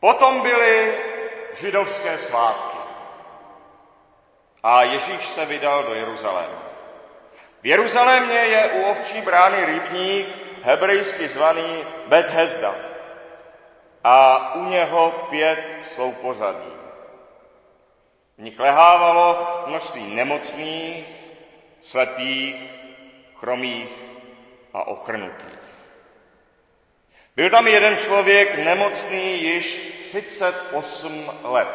Potom byly židovské svátky. A Ježíš se vydal do Jeruzaléma. V Jeruzalémě je u ovčí brány rybník, hebrejsky zvaný Bethesda. A u něho pět sloupořadí. V nich lehávalo množství nemocných, slepých, chromých a ochrnutých. Byl tam jeden člověk nemocný již 38 let.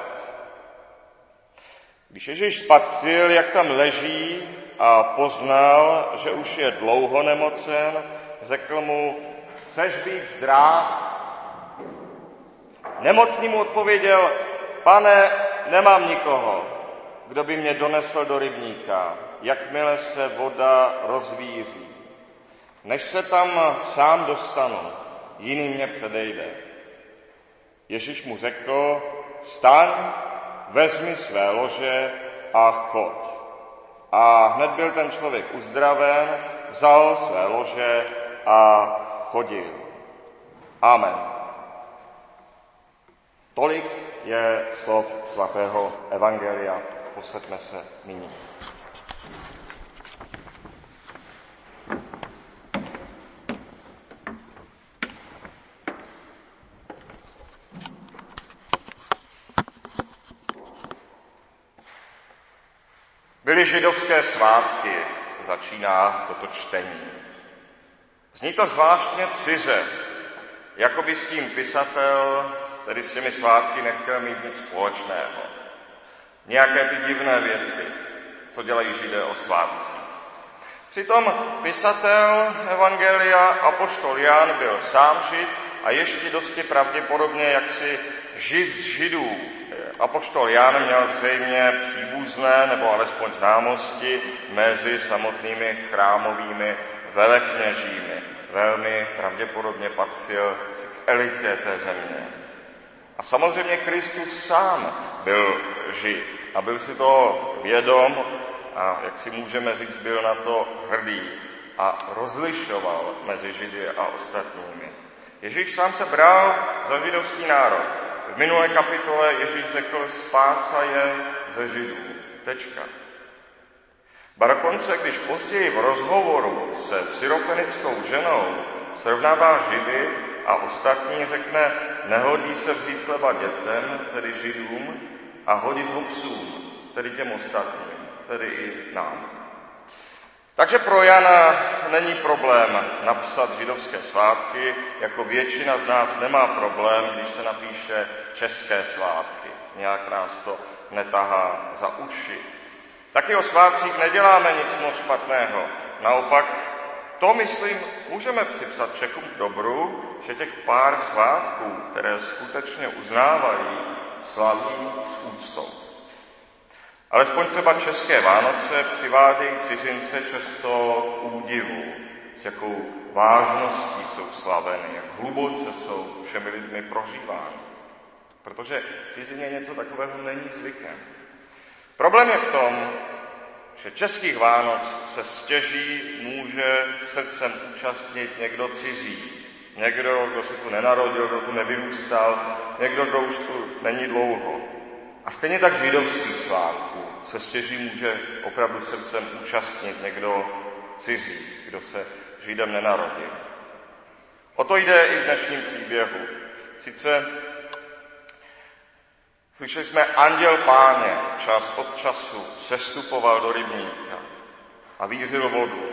Když Ježíš spatřil, jak tam leží a poznal, že už je dlouho nemocen, řekl mu, chceš být zdrav? Nemocný mu odpověděl, pane, nemám nikoho, kdo by mě donesl do rybníka, jakmile se voda rozvíří. Než se tam sám dostanu, jiný mě předejde. Ježíš mu řekl, staň, vezmi své lože a choď. A hned byl ten člověk uzdraven, vzal své lože a chodil. Amen. Tolik je slov svatého Evangelia. Posaďme se nyní. Byly židovské svátky, začíná toto čtení. Zní to zvláštně cize, jako by s tím pisatel, tedy s těmi svátky, nechtěl mít nic společného. Nějaké ty divné věci, co dělají židé o svátcích. Přitom pisatel Evangelia Apoštol Jan byl sám žid a ještě dosti pravděpodobně jaksi žid z židů, Apoštol Jan měl zřejmě příbuzné nebo alespoň známosti mezi samotnými chrámovými velekněžími. Velmi pravděpodobně patřil k elitě té země. A samozřejmě Kristus sám byl žid a byl si to vědom a, jak si můžeme říct, byl na to hrdý a rozlišoval mezi židy a ostatními. Ježíš sám se bral za židovský národ. V minulé kapitole Ježíš řekl, spása je ze židů. Tečka. Ba dokonce, když později v rozhovoru se syropenickou ženou srovnává židy a ostatní řekne, nehodí se vzít chleba dětem, tedy židům, a hodit ho psům, tedy těm ostatním, tedy i nám. Takže pro Jana není problém napsat židovské svátky, jako většina z nás nemá problém, když se napíše české svátky. Nějak nás to netahá za uši. Taky o svátcích neděláme nic moc špatného. Naopak, to, myslím, můžeme připsat Čechům k dobru, že těch pár svátků, které skutečně uznávají, slaví s úctou. Alespoň třeba české Vánoce přivádějí cizince často k údivu, s jakou vážností jsou slaveny, jak hluboce jsou všemi lidmi prožívány. Protože cizině něco takového není zvykem. Problém je v tom, že českých Vánoc se stěží může srdcem účastnit někdo cizí. Někdo, kdo se tu nenarodil, kdo tu nevyrůstal, někdo, kdo už tu není dlouho. A stejně tak židovských svátků se stěží může opravdu srdcem účastnit někdo cizí, kdo se Židem nenarodil. O to jde i v dnešním příběhu. Sice slyšeli jsme, anděl páně čas od času sestupoval do rybníka a vířil vodu.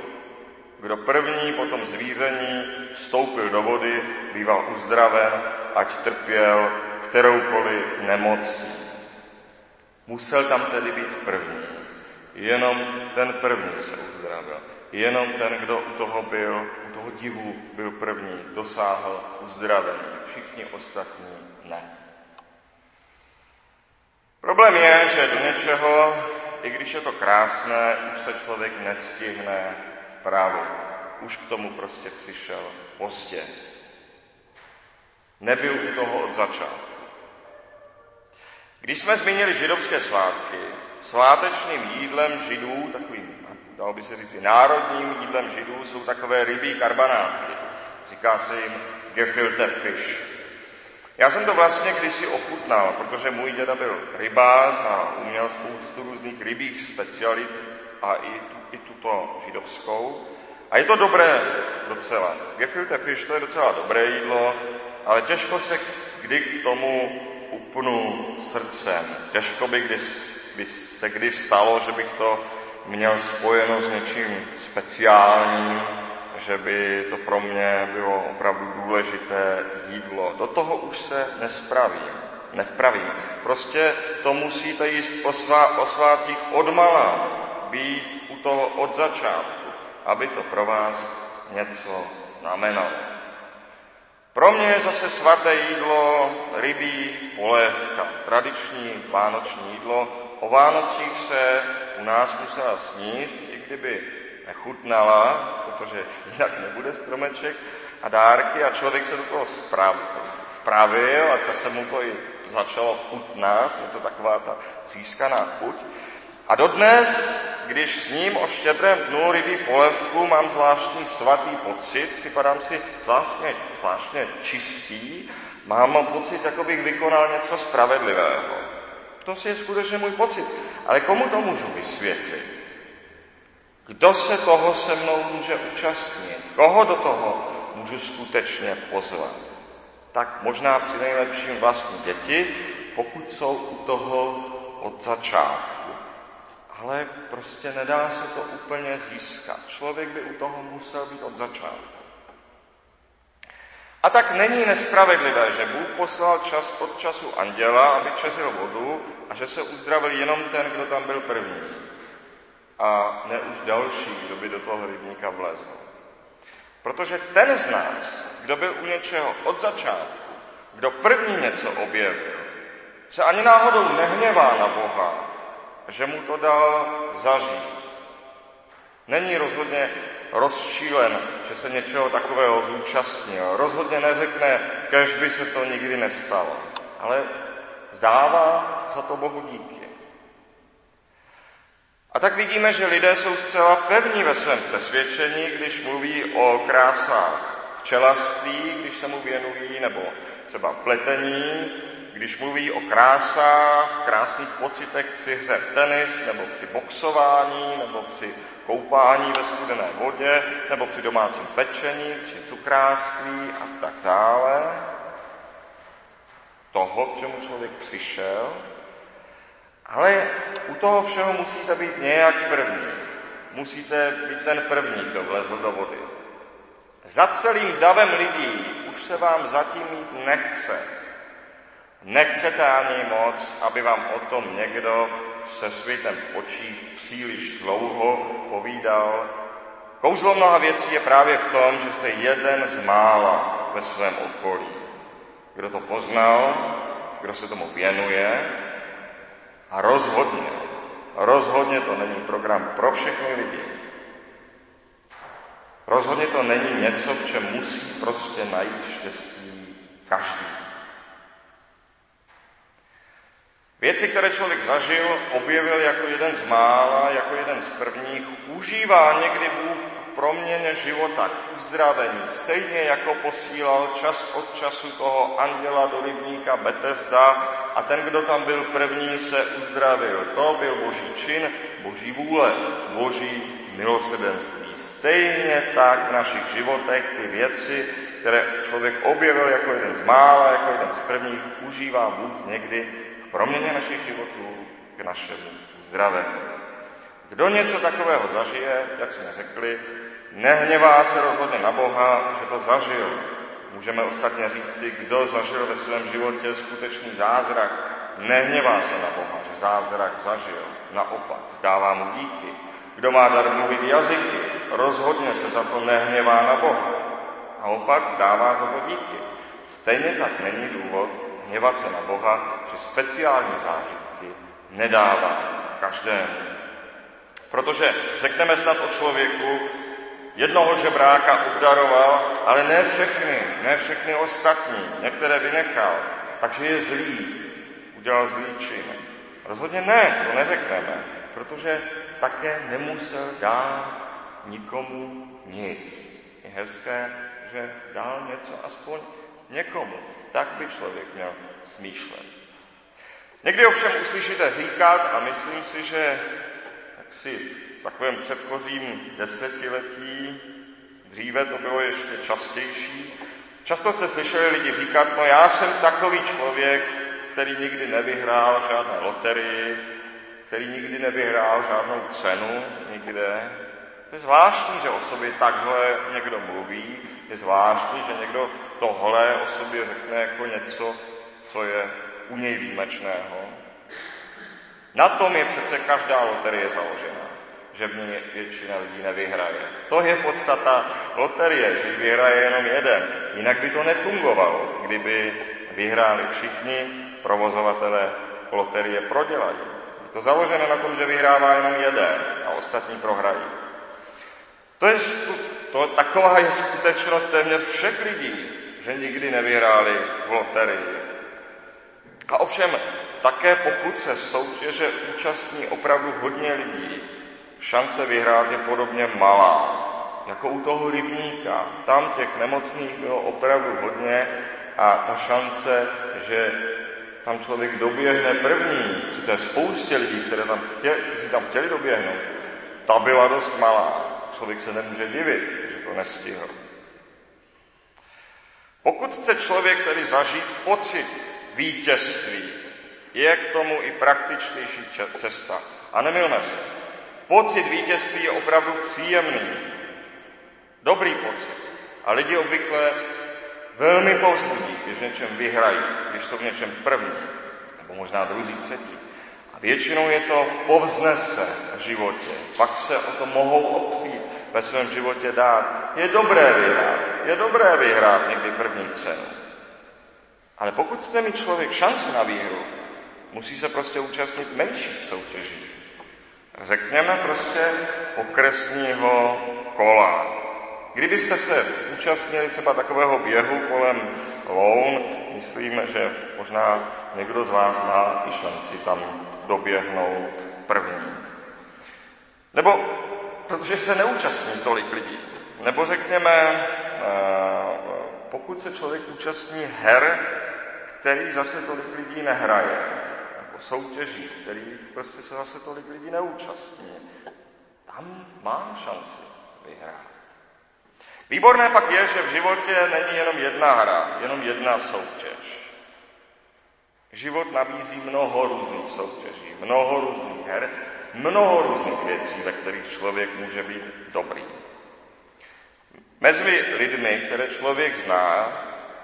Kdo první po tom zvíření vstoupil do vody, býval uzdraven, ať trpěl kteroukoliv nemocí. Musel tam tedy být první. Jenom ten první se uzdravil. Jenom ten, kdo u toho byl, u toho divu byl první, dosáhl uzdravení. Všichni ostatní ne. Problém je, že do něčeho, i když je to krásné, už se člověk nestihne vpravit. Už k tomu prostě přišel pozdě. Nebyl u toho od začátku. Když jsme zmínili židovské svátky, svátečným jídlem židů, takovým, dalo by se říct, národním jídlem židů jsou takové rybí karbanátky. Říká se jim gefilte fish. Já jsem to vlastně kdysi ochutnal, protože můj děda byl rybář a uměl spoustu různých rybích specialit a i, i tuto židovskou. A je to dobré docela. Gefilte fish to je docela dobré jídlo, ale těžko se kdy k tomu upnu srdcem. Těžko by, kdy, by se kdy stalo, že bych to měl spojeno s něčím speciálním, že by to pro mě bylo opravdu důležité jídlo. Do toho už se nespravím, nevpravím. Prostě to musíte jíst o, svá, o svácích odmala, být u toho od začátku, aby to pro vás něco znamenalo. Pro mě je zase svaté jídlo rybí polévka, tradiční vánoční jídlo. O Vánocích se u nás musela sníst, i kdyby nechutnala, protože jinak nebude stromeček a dárky a člověk se do toho vpravil a časem mu to i začalo chutnat, je to taková ta získaná chuť. A dodnes, když s ním o štědrém dnu rybí polevku, mám zvláštní svatý pocit, připadám si zvláštně, zvláštně čistý, mám pocit, jako bych vykonal něco spravedlivého. To si je skutečně můj pocit. Ale komu to můžu vysvětlit? Kdo se toho se mnou může účastnit? Koho do toho můžu skutečně pozvat? Tak možná při nejlepším vlastní děti, pokud jsou u toho od začátku ale prostě nedá se to úplně získat. Člověk by u toho musel být od začátku. A tak není nespravedlivé, že Bůh poslal čas od času anděla, aby čeřil vodu a že se uzdravil jenom ten, kdo tam byl první. A ne už další, kdo by do toho rybníka vlezl. Protože ten z nás, kdo byl u něčeho od začátku, kdo první něco objevil, se ani náhodou nehněvá na Boha, že mu to dal zažít. Není rozhodně rozčílen, že se něčeho takového zúčastnil. Rozhodně neřekne, kež by se to nikdy nestalo. Ale zdává za to Bohu díky. A tak vidíme, že lidé jsou zcela pevní ve svém přesvědčení, když mluví o krásách včelařství, když se mu věnují, nebo třeba pletení, když mluví o krásách, krásných pocitech při hře v tenis, nebo při boxování, nebo při koupání ve studené vodě, nebo při domácím pečení, při cukrářství a tak dále, toho, k čemu člověk přišel, ale u toho všeho musíte být nějak první. Musíte být ten první, kdo vlezl do vody. Za celým davem lidí už se vám zatím mít nechce. Nechcete ani moc, aby vám o tom někdo se světem v očích příliš dlouho povídal. Kouzlo mnoha věcí je právě v tom, že jste jeden z mála ve svém okolí. Kdo to poznal, kdo se tomu věnuje a rozhodně, rozhodně to není program pro všechny lidi. Rozhodně to není něco, v čem musí prostě najít štěstí každý. Věci, které člověk zažil, objevil jako jeden z mála, jako jeden z prvních, užívá někdy Bůh proměně života, k uzdravení, stejně jako posílal čas od času toho anděla do rybníka Betesda a ten, kdo tam byl první, se uzdravil. To byl boží čin, boží vůle, boží milosedenství. Stejně tak v našich životech ty věci, které člověk objevil jako jeden z mála, jako jeden z prvních, užívá Bůh někdy proměně našich životů k našemu uzdravení. Kdo něco takového zažije, jak jsme řekli, nehněvá se rozhodně na Boha, že to zažil. Můžeme ostatně říci, kdo zažil ve svém životě skutečný zázrak, nehněvá se na Boha, že zázrak zažil. Naopak, zdává mu díky. Kdo má dar mluvit jazyky, rozhodně se za to nehněvá na Boha. Naopak, zdává za to díky. Stejně tak není důvod hněvat se na Boha, že speciální zážitky nedává každému. Protože řekneme snad o člověku, jednoho žebráka obdaroval, ale ne všechny, ne všechny ostatní, některé vynechal, takže je zlý, udělal zlý čin. Rozhodně ne, to neřekneme, protože také nemusel dát nikomu nic. Je hezké, že dal něco aspoň někomu. Tak by člověk měl smýšlet. Někdy ovšem uslyšíte říkat a myslím si, že jak si v takovém předchozím desetiletí, dříve to bylo ještě častější, často jste slyšeli lidi říkat, no já jsem takový člověk, který nikdy nevyhrál žádné loterii, který nikdy nevyhrál žádnou cenu nikde. Je zvláštní, že o sobě takhle někdo mluví, je zvláštní, že někdo tohle o sobě řekne jako něco, co je u něj výjimečného. Na tom je přece každá loterie založena, že v ní většina lidí nevyhraje. To je podstata loterie, že vyhraje jenom jeden. Jinak by to nefungovalo, kdyby vyhráli všichni provozovatelé loterie prodělají. Je to založeno na tom, že vyhrává jenom jeden a ostatní prohrají. To je, to, taková je skutečnost téměř všech lidí, že nikdy nevyhráli v loterii. A ovšem také pokud se soutěže účastní opravdu hodně lidí, šance vyhrát je podobně malá. Jako u toho rybníka. Tam těch nemocných bylo opravdu hodně a ta šance, že tam člověk doběhne první, při té spoustě lidí, které tam chtěli, kteří tam chtěli doběhnout, ta byla dost malá. Člověk se nemůže divit, že to nestihl. Pokud chce člověk tedy zažít pocit vítězství. Je k tomu i praktičtější cesta. A nemilme se. Pocit vítězství je opravdu příjemný. Dobrý pocit. A lidi obvykle velmi povzbudí, když v něčem vyhrají, když jsou v něčem první, nebo možná druzí, třetí. A většinou je to povznese v životě. Pak se o to mohou opřít ve svém životě dát. Je dobré vyhrát. Je dobré vyhrát někdy první cenu. Ale pokud chce mít člověk šanci na výhru, musí se prostě účastnit menších soutěží. Řekněme prostě okresního kola. Kdybyste se účastnili třeba takového běhu kolem Loun, myslím, že možná někdo z vás má i šanci tam doběhnout první. Nebo protože se neúčastní tolik lidí. Nebo řekněme, eh, pokud se člověk účastní her, který zase tolik lidí nehraje, jako soutěží, který prostě se zase tolik lidí neúčastní, tam má šanci vyhrát. Výborné pak je, že v životě není jenom jedna hra, jenom jedna soutěž. Život nabízí mnoho různých soutěží, mnoho různých her, mnoho různých věcí, ve kterých člověk může být dobrý. Mezi lidmi, které člověk zná,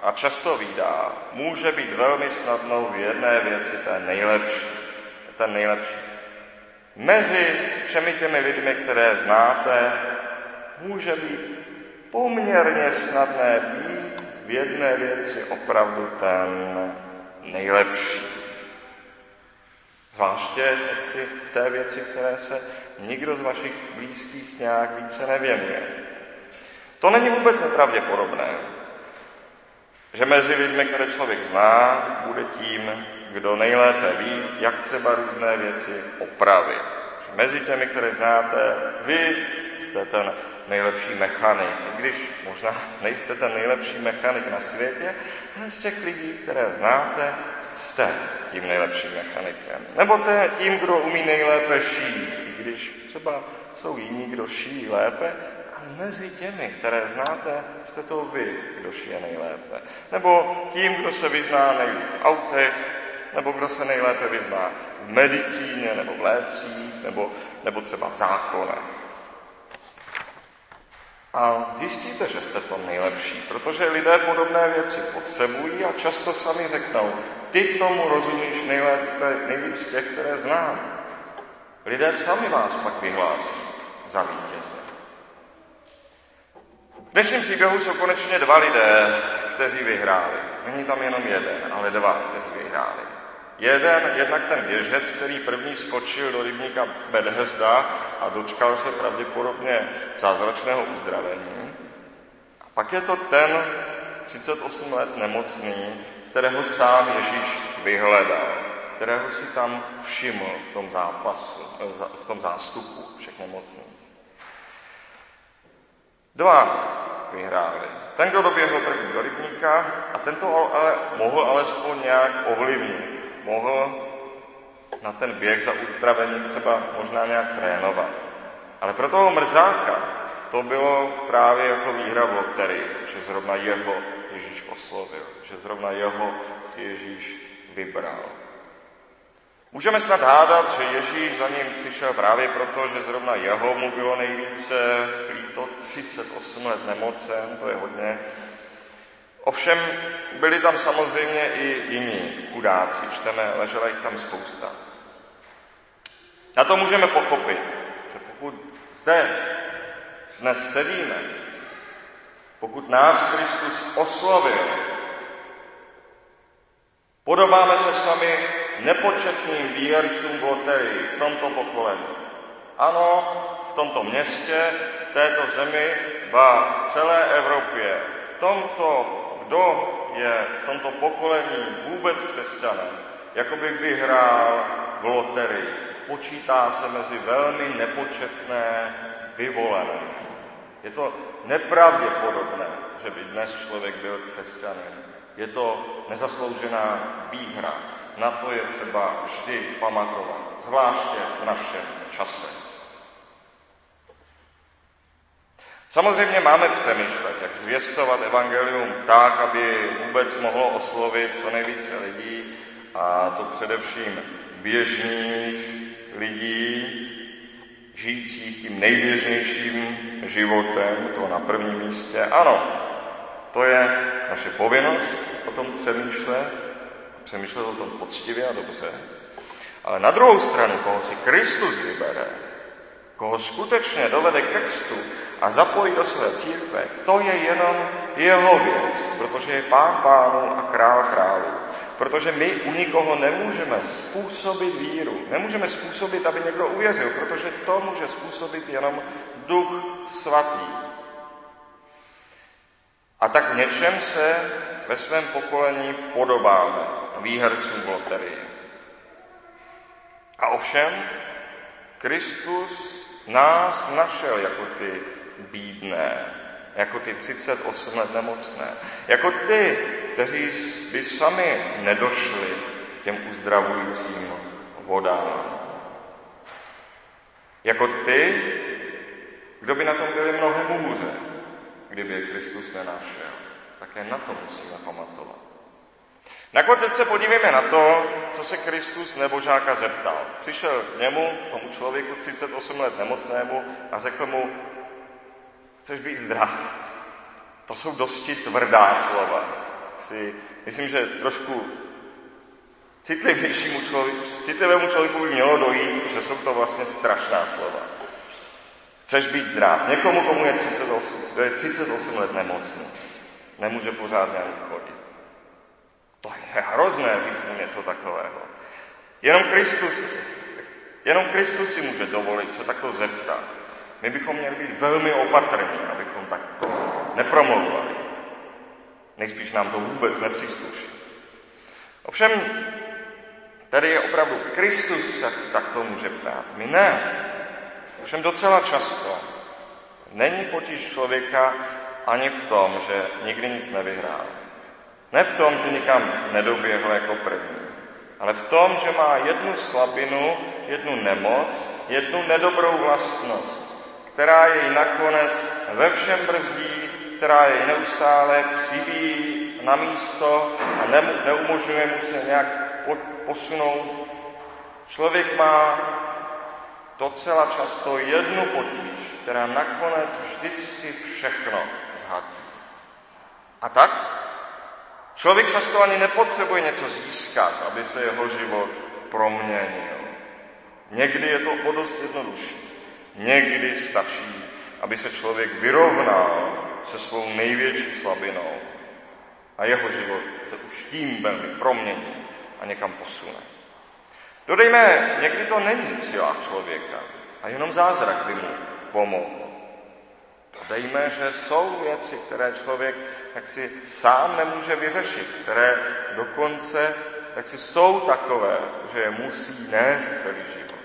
a často výdá, může být velmi snadnou v jedné věci ten nejlepší. Ten nejlepší. Mezi všemi těmi lidmi, které znáte, může být poměrně snadné být v jedné věci opravdu ten nejlepší. Zvláště v té věci, které se nikdo z vašich blízkých nějak více nevěnuje. To není vůbec nepravděpodobné že mezi lidmi, které člověk zná, bude tím, kdo nejlépe ví, jak třeba různé věci opravit. Mezi těmi, které znáte, vy jste ten nejlepší mechanik. I když možná nejste ten nejlepší mechanik na světě, ale z těch lidí, které znáte, jste tím nejlepším mechanikem. Nebo tím, kdo umí nejlépe šít, i když třeba jsou jiní, kdo šijí lépe, mezi těmi, které znáte, jste to vy, kdo šije nejlépe. Nebo tím, kdo se vyzná nejlíp v autech, nebo kdo se nejlépe vyzná v medicíně, nebo v lécích, nebo, nebo třeba v zákonech. A zjistíte, že jste to nejlepší, protože lidé podobné věci potřebují a často sami řeknou, ty tomu rozumíš nejlépe, nejlíp z těch, které znám. Lidé sami vás pak vyhlásí za vítěze dnešním příběhu jsou konečně dva lidé, kteří vyhráli. Není tam jenom jeden, ale dva, kteří vyhráli. Jeden, jednak ten běžec, který první skočil do rybníka Bedhezda a dočkal se pravděpodobně zázračného uzdravení. A pak je to ten 38 let nemocný, kterého sám Ježíš vyhledal, kterého si tam všiml v tom zápasu, v tom zástupu všech nemocných. Dva vyhráli. Ten, kdo doběhl první do rybníka a tento ale mohl alespoň nějak ovlivnit. Mohl na ten běh za uzdravení třeba možná nějak trénovat. Ale pro toho mrzáka to bylo právě jako výhra v loterii, že zrovna jeho Ježíš oslovil, že zrovna jeho si Ježíš vybral. Můžeme snad hádat, že Ježíš za ním přišel právě proto, že zrovna jeho mu bylo nejvíce líto 38 let nemocen, to je hodně. Ovšem byli tam samozřejmě i jiní chudáci, čteme, ležela jich tam spousta. Na to můžeme pochopit, že pokud zde dnes sedíme, pokud nás Kristus oslovil, podobáme se s vámi nepočetným výhercům v loterii v tomto pokolení. Ano, v tomto městě, v této zemi, ba v celé Evropě, v tomto, kdo je v tomto pokolení vůbec křesťanem, jako by vyhrál v loterii. Počítá se mezi velmi nepočetné vyvolené. Je to nepravděpodobné, že by dnes člověk byl křesťanem. Je to nezasloužená výhra. Na to je třeba vždy pamatovat, zvláště v našem čase. Samozřejmě máme přemýšlet, jak zvěstovat evangelium tak, aby vůbec mohlo oslovit co nejvíce lidí, a to především běžných lidí, žijících tím nejběžnějším životem, to na prvním místě. Ano, to je naše povinnost o tom přemýšlet, přemýšlet o tom poctivě a dobře. Ale na druhou stranu, koho si Kristus vybere, koho skutečně dovede ke křtu a zapojí do své církve, to je jenom jeho věc, protože je pán pánů a král králů. Protože my u nikoho nemůžeme způsobit víru. Nemůžeme způsobit, aby někdo uvěřil, protože to může způsobit jenom duch svatý. A tak v něčem se ve svém pokolení podobáme výhercům v loterii. A ovšem, Kristus nás našel jako ty bídné, jako ty 38 let nemocné, jako ty, kteří by sami nedošli těm uzdravujícím vodám. Jako ty, kdo by na tom byli mnohem hůře, kdyby je Kristus nenašel. Také na to musíme pamatovat. Nakonec se podívejme na to, co se Kristus nebožáka zeptal. Přišel k němu, tomu člověku 38 let nemocnému a řekl mu, chceš být zdrav. To jsou dosti tvrdá slova. Si, myslím, že trošku citlivějšímu člověku, citlivému člověku by mělo dojít, že jsou to vlastně strašná slova. Chceš být zdrav. Někomu, komu je 38, to je 38 let nemocný. Nemůže pořádně ani chodit. To je hrozné říct mu něco takového. Jenom Kristus, jenom Kristus si může dovolit se takto zeptat. My bychom měli být velmi opatrní, abychom takto nepromlouvali. Nejspíš nám to vůbec nepřísluší. Ovšem, tady je opravdu Kristus, tak, tak to může ptát. My ne. Ovšem docela často není potíž člověka ani v tom, že nikdy nic nevyhrál. Ne v tom, že nikam nedoběhl jako první, ale v tom, že má jednu slabinu, jednu nemoc, jednu nedobrou vlastnost, která jej nakonec ve všem brzdí, která jej neustále přivíjí na místo a ne, neumožňuje mu se nějak posunout. Člověk má docela často jednu potíž, která nakonec vždycky všechno zhatí. A tak člověk často ani nepotřebuje něco získat, aby se jeho život proměnil. Někdy je to o dost jednodušší. Někdy stačí, aby se člověk vyrovnal se svou největší slabinou a jeho život se už tím velmi promění a někam posune. Dodejme, někdy to není v silách člověka a jenom zázrak by mu pomohl. Dodejme, že jsou věci, které člověk jaksi sám nemůže vyřešit, které dokonce jaksi jsou takové, že je musí nést celý život.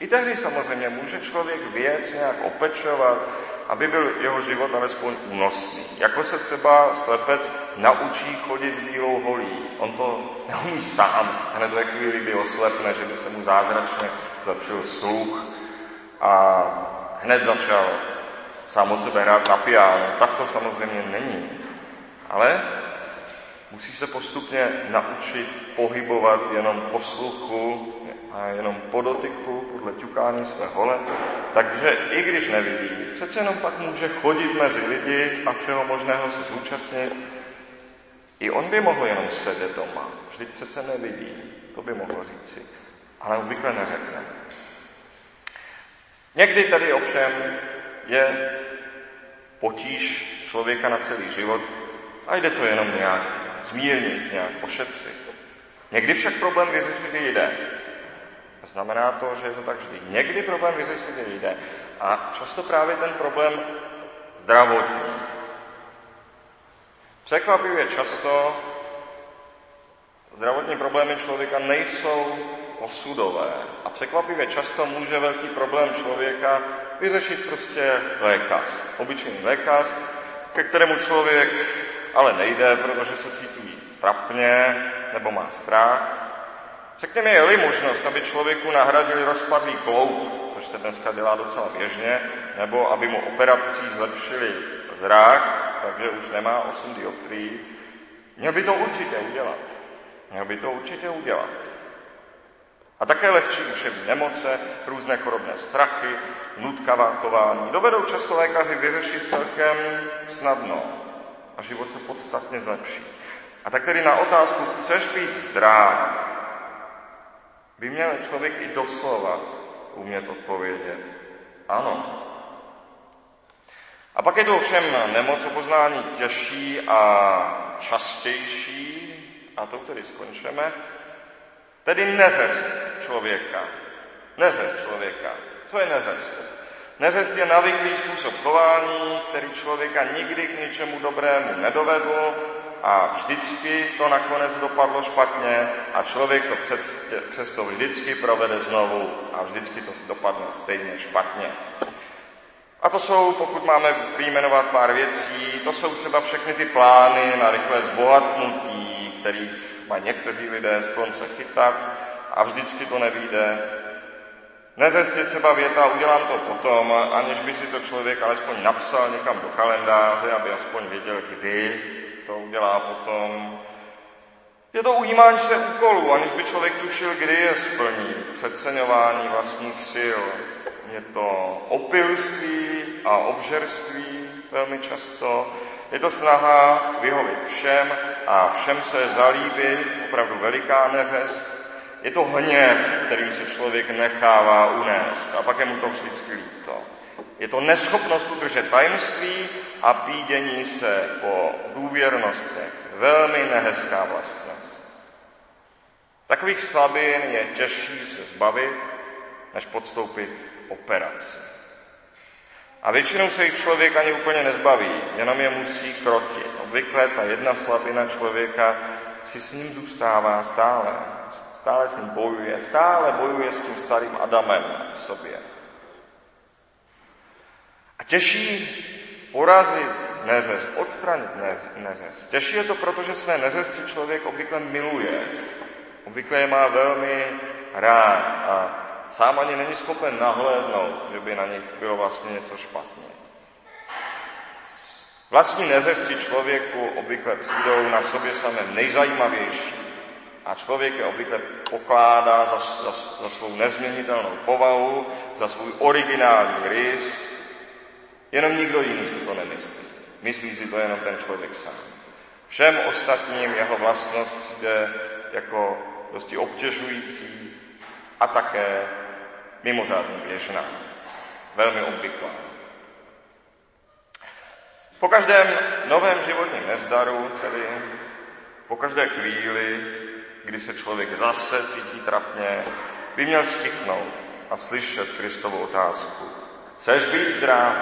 I tehdy samozřejmě může člověk věc nějak opečovat, aby byl jeho život alespoň únosný. Jako se třeba slepec naučí chodit s bílou holí. On to neumí sám, hned ve chvíli, kdy oslepne, že by se mu zázračně zlepšil sluch a hned začal sám od sebe hrát na piano. Tak to samozřejmě není. Ale musí se postupně naučit pohybovat jenom posluchu a jenom po dotyku, podle ťukání své hole. Takže i když nevidí, přece jenom pak může chodit mezi lidi a všeho možného se zúčastnit. I on by mohl jenom sedět doma, vždyť přece nevidí, to by mohl říci, ale obvykle neřekne. Někdy tady ovšem je potíž člověka na celý život a jde to jenom nějak zmírnit, nějak ošetřit. Někdy však problém vyřešit jde. Znamená to, že je to tak vždy. Někdy problém vyřešit jde. A často právě ten problém zdravotní. Překvapivě často zdravotní problémy člověka nejsou osudové. A překvapivě často může velký problém člověka vyřešit prostě lékař. Obyčejný lékař, ke kterému člověk ale nejde, protože se cítí trapně nebo má strach. Řekněme, je-li možnost, aby člověku nahradili rozpadlý kloub, což se dneska dělá docela běžně, nebo aby mu operací zlepšili zrak, takže už nemá 8 dioptrií, měl by to určitě udělat. Měl by to určitě udělat. A také lehčí duševní nemoce, různé chorobné strachy, nutkavá chování dovedou často lékaři vyřešit celkem snadno a život se podstatně zlepší. A tak tedy na otázku, chceš být zdrav, by měl člověk i doslova umět odpovědět ano. A pak je to ovšem nemoc o poznání těžší a častější, a to tedy skončíme, tedy neřest člověka. Neřest člověka. Co je neřest? Neřest je navyklý způsob chování, který člověka nikdy k ničemu dobrému nedovedl a vždycky to nakonec dopadlo špatně a člověk to přesto vždycky provede znovu a vždycky to dopadne stejně špatně. A to jsou, pokud máme vyjmenovat pár věcí, to jsou třeba všechny ty plány na rychlé zbohatnutí, kterých mají někteří lidé sklon se chytat a vždycky to nevíde. Neřest je třeba věta, udělám to potom, aniž by si to člověk alespoň napsal někam do kalendáře, aby aspoň věděl, kdy to udělá potom. Je to ujímání se úkolů, aniž by člověk tušil, kdy je splní. Přeceňování vlastních sil. Je to opilství a obžerství velmi často. Je to snaha vyhovit všem a všem se zalíbit, opravdu veliká neřest. Je to hněv, kterým se člověk nechává unést a pak je mu to vždycky líto. Je to neschopnost udržet tajemství a pídění se po důvěrnostech. Velmi nehezká vlastnost. Takových slabin je těžší se zbavit, než podstoupit operaci. A většinou se jich člověk ani úplně nezbaví, jenom je musí krotit. Obvykle ta jedna slabina člověka si s ním zůstává stále. Stále s ním bojuje, stále bojuje s tím starým Adamem v sobě. A těžší porazit neřest, odstranit neřest. Těžší je to proto, že své neřesti člověk obvykle miluje. Obvykle je má velmi rád a sám ani není schopen nahlédnout, že by na nich bylo vlastně něco špatně. Vlastní neřesti člověku obvykle přijdou na sobě samém nejzajímavější a člověk je obvykle pokládá za, za, za svou nezměnitelnou povahu, za svůj originální rys, Jenom nikdo jiný si to nemyslí. Myslí si to jenom ten člověk sám. Všem ostatním jeho vlastnost přijde jako dosti obtěžující a také mimořádně běžná. Velmi obvyklá. Po každém novém životním nezdaru, tedy po každé chvíli, kdy se člověk zase cítí trapně, by měl stichnout a slyšet Kristovu otázku. Chceš být zdrav?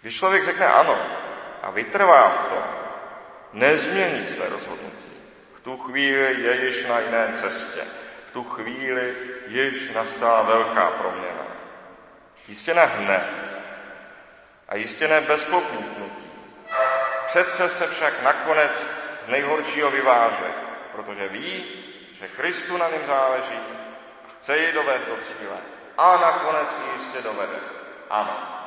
Když člověk řekne ano a vytrvá v tom, nezmění své rozhodnutí, v tu chvíli je již na jiné cestě. V tu chvíli již nastala velká proměna. Jistě ne hned a jistě ne bez popítnutí. Přece se však nakonec z nejhoršího vyváže, protože ví, že Kristu na něm záleží a chce ji dovést do cíle. A nakonec ji jistě dovede. Ano.